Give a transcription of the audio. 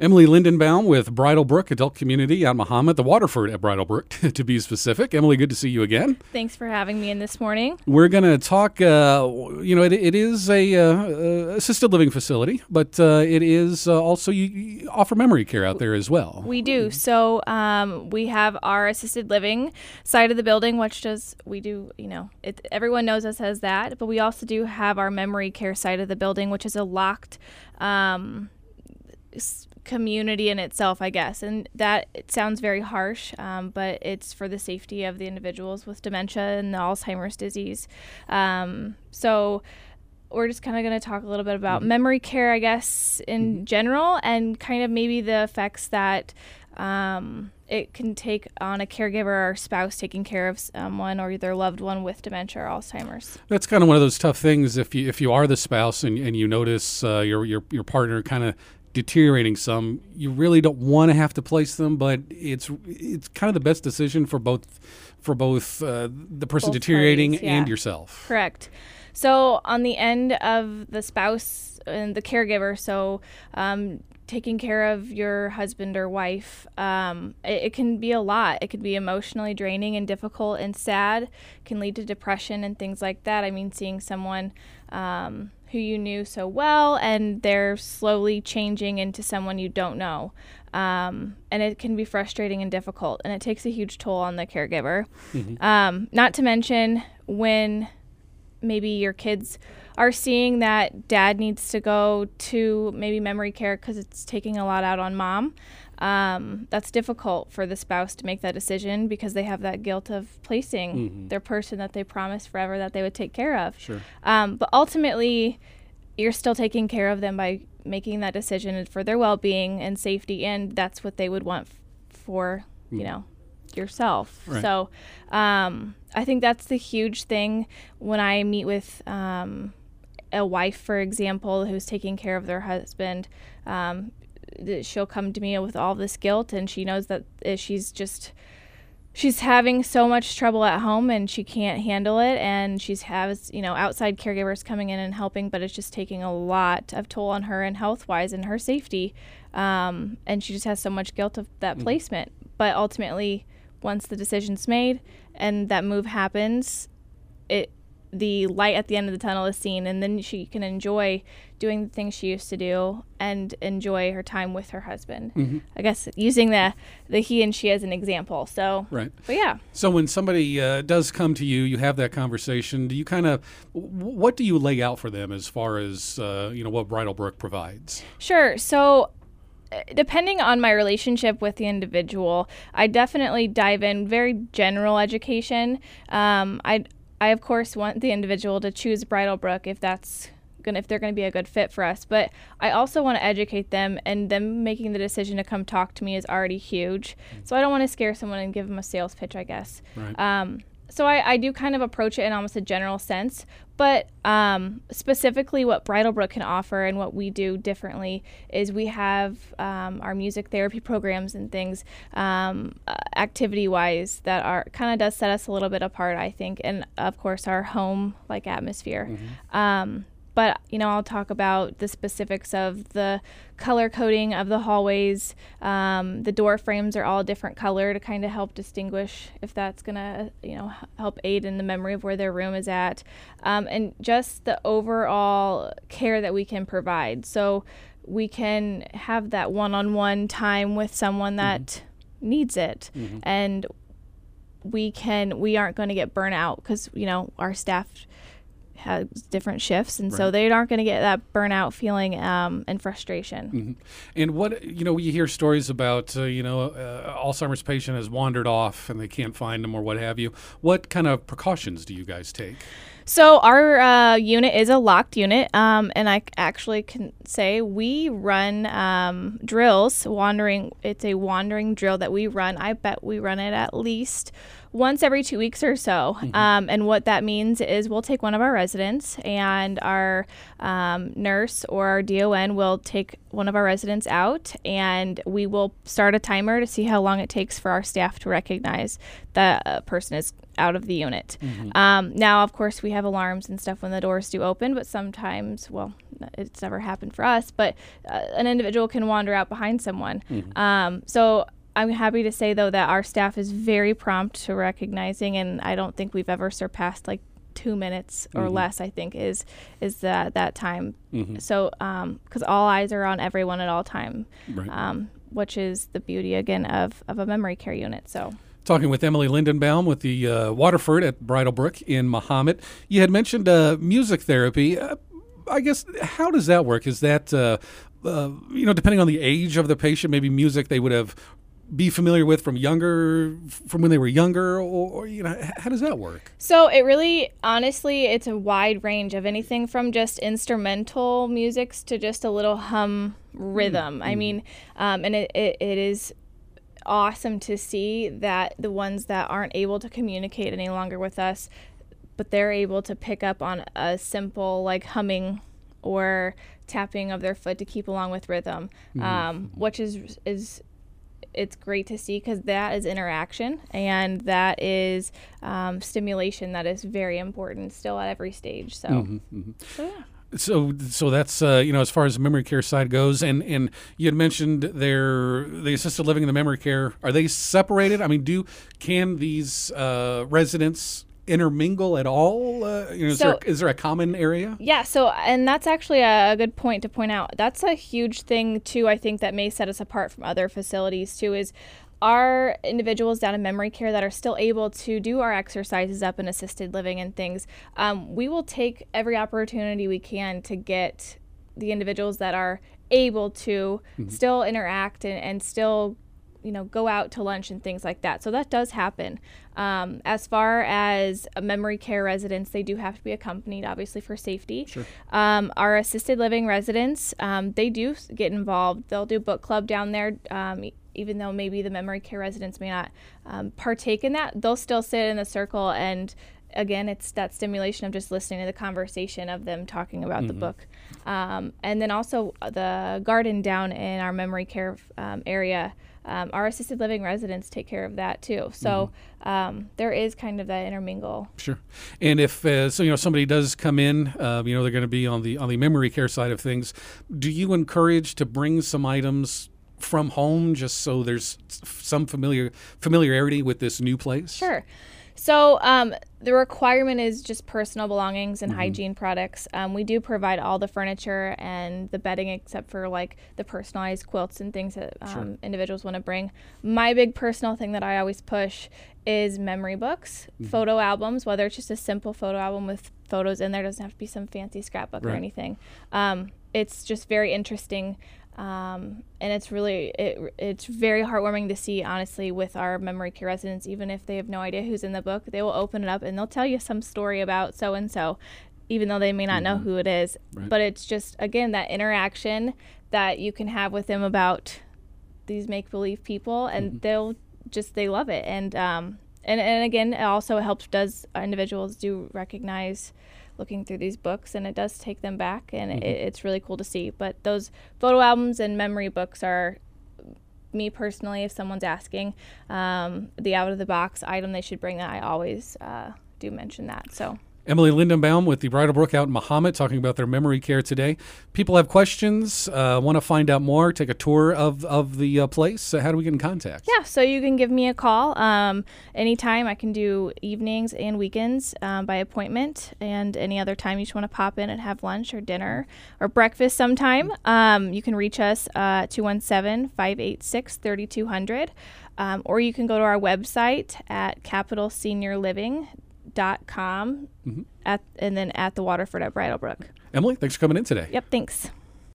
EmiLee Lindenbaum with Bridlebrook Adult Community on Mahomet, the Waterford at Bridlebrook, to be specific. Emily, good to see you again. Thanks for having me in this morning. We're going to talk, uh, you know, it, it is a uh, assisted living facility, but uh, it is uh, also, you, you, offer memory care out there as well. We do. So um, we have our assisted living side of the building, which does, we do, you know, it, everyone knows us as that, but we also do have our memory care side of the building, which is a locked, um, community in itself, I guess. And that it sounds very harsh, um, but it's for the safety of the individuals with dementia and the Alzheimer's disease. Um, so we're just kind of going to talk a little bit about mm-hmm. memory care, I guess, in mm-hmm. general, and kind of maybe the effects that um, it can take on a caregiver or spouse taking care of someone or their loved one with dementia or Alzheimer's. That's kind of one of those tough things. If you if you are the spouse and, and you notice uh, your your your partner kind of deteriorating some. You really don't want to have to place them, but it's it's kind of the best decision for both for both uh, the person both deteriorating parties, yeah. and yourself. Correct. So on the end of the spouse and the caregiver, so um, taking care of your husband or wife, um, it, it, can be a lot. It can be emotionally draining and difficult and sad. Can lead to depression and things like that. I mean, seeing someone. Um, who you knew so well and they're slowly changing into someone you don't know. Um, and it can be frustrating and difficult, and it takes a huge toll on the caregiver. Mm-hmm. Um, not to mention when maybe your kids are seeing that dad needs to go to maybe memory care because it's taking a lot out on mom um, that's difficult for the spouse to make that decision because they have that guilt of placing mm-hmm. their person that they promised forever that they would take care of. Sure. Um, but ultimately, you're still taking care of them by making that decision for their well-being and safety, and that's what they would want f- for mm. you know yourself. Right. So, um, I think that's the huge thing when I meet with um, a wife, for example, who's taking care of their husband. Um, she'll come to me with all this guilt and she knows that uh, she's just she's having so much trouble at home and she can't handle it and she's has you know outside caregivers coming in and helping but it's just taking a lot of toll on her and health wise and her safety um, and she just has so much guilt of that mm. placement but ultimately once the decision's made and that move happens it the light at the end of the tunnel is seen and then she can enjoy doing the things she used to do and enjoy her time with her husband. Mm-hmm. i guess using the the he and she as an example so. Right. But yeah. So when somebody uh, does come to you you have that conversation do you kind of what do you lay out for them as far as uh, you know what Bridle bridlebrook provides? Sure. So uh, depending on my relationship with the individual, I definitely dive in very general education. Um, I I of course want the individual to choose Bridlebrook if that's gonna if they're gonna be a good fit for us. But I also want to educate them, and them making the decision to come talk to me is already huge. Mm. So I don't want to scare someone and give them a sales pitch, I guess. Right. Um, so I, I do kind of approach it in almost a general sense, but um, specifically what Bridlebrook can offer and what we do differently is we have um, our music therapy programs and things um, uh, activity wise that are kind of does set us a little bit apart, I think, and of course our home like atmosphere. Mm-hmm. But you know i'll talk about the specifics of the color coding of the hallways um, the door frames are all a different color to kind of help distinguish if that's going to you know help aid in the memory of where their room is at um, and just the overall care that we can provide so we can have that one-on-one time with someone that mm-hmm. needs it mm-hmm. and we can we aren't going to get burnt out because you know our staff has different shifts, and right. so they aren't going to get that burnout feeling um, and frustration. Mm-hmm. And what you know, you hear stories about uh, you know, uh, Alzheimer's patient has wandered off and they can't find them or what have you. What kind of precautions do you guys take? So our uh, unit is a locked unit, um, and I actually can say we run um, drills. Wandering, it's a wandering drill that we run. I bet we run it at least once every two weeks or so. Mm-hmm. Um, and what that means is we'll take one of our residents, and our um, nurse or our DON will take one of our residents out, and we will start a timer to see how long it takes for our staff to recognize that a person is out of the unit. Mm-hmm. Um, now, of course, we have alarms and stuff when the doors do open, but sometimes, well, it's never happened for us, but uh, an individual can wander out behind someone. Mm-hmm. Um, so I'm happy to say though that our staff is very prompt to recognizing, and I don't think we've ever surpassed like two minutes or mm-hmm. less. I think is is that that time. Mm-hmm. So because um, all eyes are on everyone at all time, right. um, which is the beauty again of of a memory care unit. So. Talking with EmiLee Lindenbaum with the uh, Waterford at Bridle Brook in Mahomet. You had mentioned uh, music therapy. Uh, I guess how does that work? Is that uh, uh, you know, depending on the age of the patient, maybe music they would have be familiar with from younger from when they were younger or, or, you know how does that work so it really honestly it's a wide range of anything from just instrumental musics to just a little hum rhythm mm-hmm. i mean um, and it, it, it is awesome to see that the ones that aren't able to communicate any longer with us but they're able to pick up on a simple like humming or tapping of their foot to keep along with rhythm mm-hmm. um, which is is it's great to see because that is interaction and that is um, stimulation that is very important still at every stage. So, mm-hmm, mm-hmm. so yeah. So, so that's uh, you know as far as the memory care side goes, and and you had mentioned their the assisted living and the memory care are they separated? I mean, do can these uh, residents intermingle at all? Uh, you know, is, so, there, is there a common area? Yeah. So, and that's actually a, good point to point out. That's a huge thing too. I think that may set us apart from other facilities too. Is our individuals down in memory care that are still able to do our exercises up in assisted living and things, um, we will take every opportunity we can to get the individuals that are able to mm-hmm. still interact and, and still you know go out to lunch and things like that. So that does happen. Um, as far as memory care residents they do have to be accompanied obviously for safety. Sure. um, our assisted living residents um, they do get involved. They'll do book club down there um, even though maybe the memory care residents may not um, partake in that. They'll still sit in the circle and again, it's that stimulation of just listening to the conversation of them talking about mm-hmm. the book. Um, and then also the garden down in our memory care um, area um, our assisted living residents take care of that too. So mm-hmm. um, there is kind of that intermingle. Sure. And if uh, so, you know somebody does come in, uh, you know they're going to be on the on the memory care side of things. Do you encourage to bring some items? From home, just so there's some familiar familiarity with this new place. Sure. So um, the requirement is just personal belongings and mm-hmm. hygiene products. Um, we do provide all the furniture and the bedding, except for like the personalized quilts and things that um, sure. individuals want to bring. My big personal thing that I always push is memory books, mm-hmm. photo albums, whether it's just a simple photo album with photos in there, doesn't have to be some fancy scrapbook right. or anything. Um, it's just very interesting um, and it's really it, it's very heartwarming to see honestly with our memory care residents even if they have no idea who's in the book they will open it up and they'll tell you some story about so and so even though they may not mm-hmm. know who it is right. but it's just again that interaction that you can have with them about these make believe people and mm-hmm. they'll just they love it and um and, and again it also helps does individuals do recognize looking through these books, and it does take them back, and mm-hmm. it, it's really cool to see. But those photo albums and memory books are me personally, if someone's asking, um, the out of the box item they should bring that I always uh, do mention that. So EmiLee Lindenbaum with the Bridle Brook out in talking about their memory care today. People have questions, uh, want to find out more, take a tour of, of the uh, place. How do we get in contact? Yeah, so you can give me a call um, anytime. I can do evenings and weekends um, by appointment, and any other time you just want to pop in and have lunch or dinner or breakfast sometime. Um, you can reach us uh, 217 586 3200. Um, or you can go to our website at Capital Senior Living dot com mm-hmm. at and then at the Waterford at Bridle Brook. EmiLee, thanks for coming in today. Yep, thanks.